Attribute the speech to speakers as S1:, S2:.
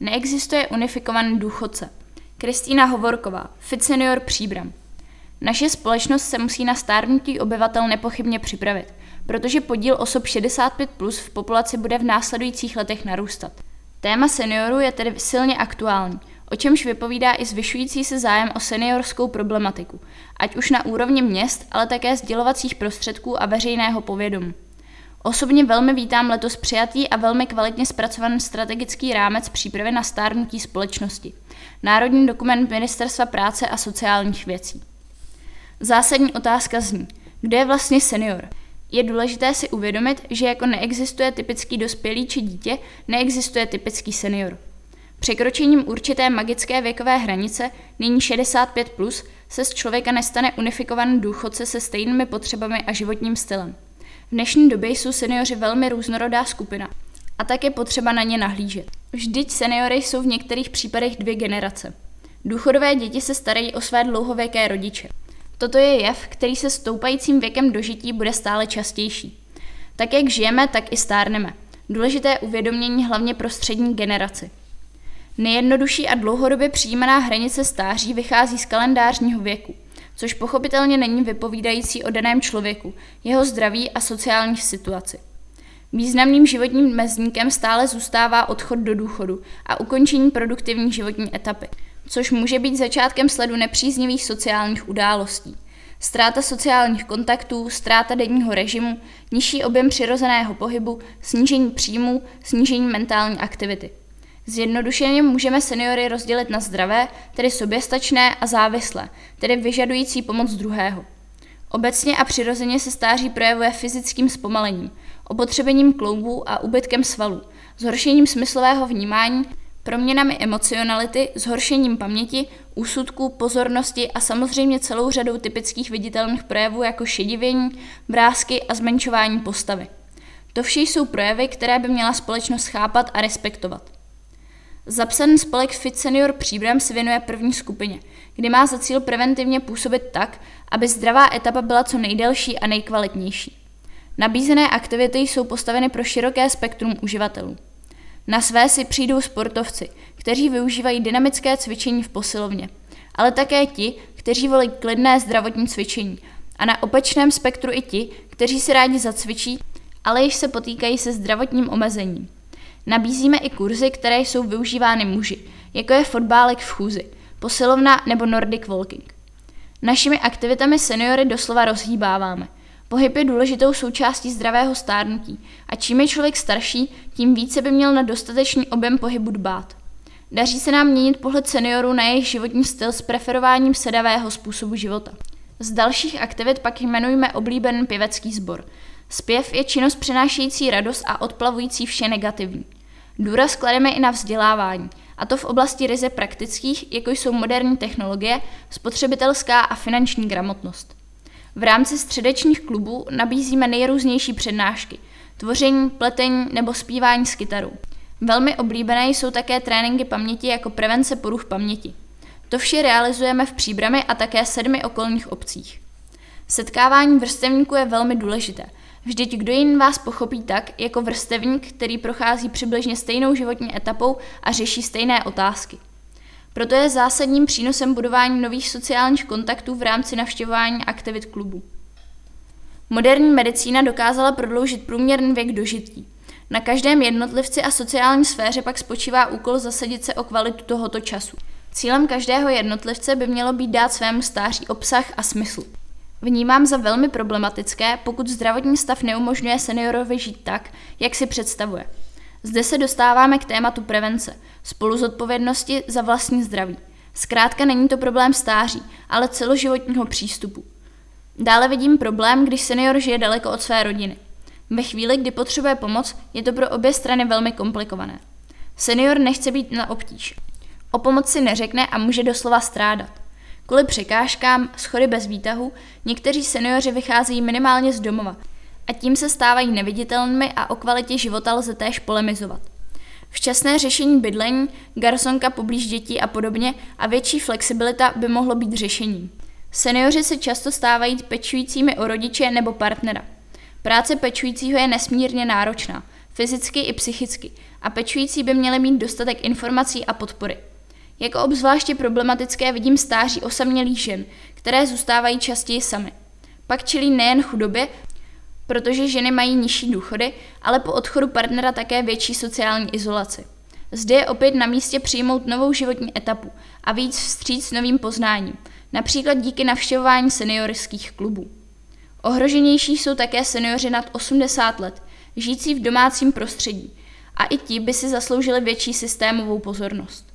S1: Neexistuje unifikovaný důchodce. Kristýna Hovorková, Fit Senior Příbram. Naše společnost se musí na stárnutí obyvatel nepochybně připravit, protože podíl osob 65 plus v populaci bude v následujících letech narůstat. Téma seniorů je tedy silně aktuální, o čemž vypovídá i zvyšující se zájem o seniorskou problematiku, ať už na úrovni měst, ale také sdělovacích prostředků a veřejného povědomí. Osobně velmi vítám letos přijatý a velmi kvalitně zpracovaný strategický rámec přípravy na stárnutí společnosti. Národní dokument Ministerstva práce a sociálních věcí. Zásadní otázka zní, kdo je vlastně senior? Je důležité si uvědomit, že jako neexistuje typický dospělý či dítě, neexistuje typický senior. Překročením určité magické věkové hranice, nyní 65+, plus, se z člověka nestane unifikovaný důchodce se stejnými potřebami a životním stylem. V dnešní době jsou seniori velmi různorodá skupina a tak je potřeba na ně nahlížet. Vždyť seniory jsou v některých případech dvě generace. Důchodové děti se starají o své dlouhověké rodiče. Toto je jev, který se stoupajícím věkem dožití bude stále častější. Tak jak žijeme, tak i stárneme. Důležité uvědomění hlavně pro střední generaci. Nejjednodušší a dlouhodobě přijímaná hranice stáří vychází z kalendářního věku, což pochopitelně není vypovídající o daném člověku, jeho zdraví a sociální situaci. Významným životním mezníkem stále zůstává odchod do důchodu a ukončení produktivní životní etapy, což může být začátkem sledu nepříznivých sociálních událostí. Ztráta sociálních kontaktů, ztráta denního režimu, nižší objem přirozeného pohybu, snížení příjmů, snížení mentální aktivity. Zjednodušeně můžeme seniory rozdělit na zdravé, tedy soběstačné a závislé, tedy vyžadující pomoc druhého. Obecně a přirozeně se stáří projevuje fyzickým zpomalením, opotřebením kloubů a ubytkem svalů, zhoršením smyslového vnímání, proměnami emocionality, zhoršením paměti, úsudku, pozornosti a samozřejmě celou řadou typických viditelných projevů jako šedivění, vrázky a zmenšování postavy. To vše jsou projevy, které by měla společnost chápat a respektovat. Zapsaný spolek Fit Senior Příbram se věnuje první skupině, kdy má za cíl preventivně působit tak, aby zdravá etapa byla co nejdelší a nejkvalitnější. Nabízené aktivity jsou postaveny pro široké spektrum uživatelů. Na své si přijdou sportovci, kteří využívají dynamické cvičení v posilovně, ale také ti, kteří volí klidné zdravotní cvičení a na opačném spektru i ti, kteří si rádi zacvičí, ale již se potýkají se zdravotním omezením. Nabízíme i kurzy, které jsou využívány muži, jako je fotbálek v chůzi, posilovna nebo Nordic Walking. Našimi aktivitami seniory doslova rozhýbáváme. Pohyb je důležitou součástí zdravého stárnutí a čím je člověk starší, tím více by měl na dostatečný objem pohybu dbát. Daří se nám měnit pohled seniorů na jejich životní styl s preferováním sedavého způsobu života. Z dalších aktivit pak jmenujeme oblíbený pěvecký sbor. Zpěv je činnost přinášející radost a odplavující vše negativní. Důraz klademe i na vzdělávání, a to v oblasti ryze praktických, jako jsou moderní technologie, spotřebitelská a finanční gramotnost. V rámci středečních klubů nabízíme nejrůznější přednášky, tvoření, pletení nebo zpívání s kytarou. Velmi oblíbené jsou také tréninky paměti jako prevence poruch paměti. To vše realizujeme v Příbrami a také sedmi okolních obcích. Setkávání vrstevníků je velmi důležité – Vždyť kdo jen vás pochopí tak, jako vrstevník, který prochází přibližně stejnou životní etapou a řeší stejné otázky. Proto je zásadním přínosem budování nových sociálních kontaktů v rámci navštěvování aktivit klubu. Moderní medicína dokázala prodloužit průměrný věk dožití. Na každém jednotlivci a sociální sféře pak spočívá úkol zasadit se o kvalitu tohoto času. Cílem každého jednotlivce by mělo být dát svému stáří obsah a smysl. Vnímám za velmi problematické, pokud zdravotní stav neumožňuje seniorovi žít tak, jak si představuje. Zde se dostáváme k tématu prevence, spolu z odpovědnosti za vlastní zdraví. Zkrátka není to problém stáří, ale celoživotního přístupu. Dále vidím problém, když senior žije daleko od své rodiny. Ve chvíli, kdy potřebuje pomoc, je to pro obě strany velmi komplikované. Senior nechce být na obtíž. O pomoci neřekne a může doslova strádat. Kvůli překážkám, schody bez výtahu, někteří seniori vycházejí minimálně z domova a tím se stávají neviditelnými a o kvalitě života lze též polemizovat. Včasné řešení bydlení, garsonka poblíž dětí a podobně a větší flexibilita by mohlo být řešením. Seniori se často stávají pečujícími o rodiče nebo partnera. Práce pečujícího je nesmírně náročná. fyzicky i psychicky, a pečující by měly mít dostatek informací a podpory. Jako obzvláště problematické vidím stáří osamělých žen, které zůstávají častěji samy. Pak čelí nejen chudobě, protože ženy mají nižší důchody, ale po odchodu partnera také větší sociální izolaci. Zde je opět na místě přijmout novou životní etapu a víc vstříc novým poznáním, například díky navštěvování seniorských klubů. Ohroženější jsou také seniori nad 80 let, žijící v domácím prostředí, a i ti by si zasloužili větší systémovou pozornost.